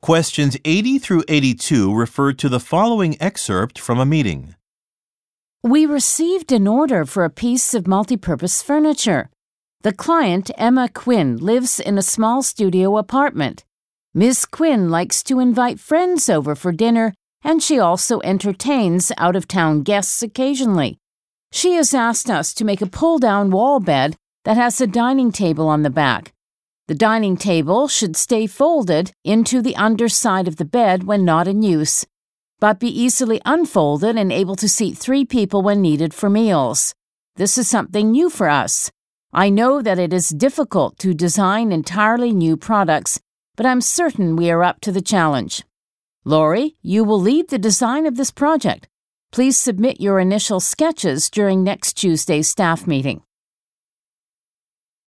Questions 80 through 82 refer to the following excerpt from a meeting. We received an order for a piece of multipurpose furniture. The client, Emma Quinn, lives in a small studio apartment. Ms. Quinn likes to invite friends over for dinner, and she also entertains out of town guests occasionally. She has asked us to make a pull down wall bed that has a dining table on the back. The dining table should stay folded into the underside of the bed when not in use, but be easily unfolded and able to seat three people when needed for meals. This is something new for us. I know that it is difficult to design entirely new products, but I'm certain we are up to the challenge. Lori, you will lead the design of this project. Please submit your initial sketches during next Tuesday's staff meeting.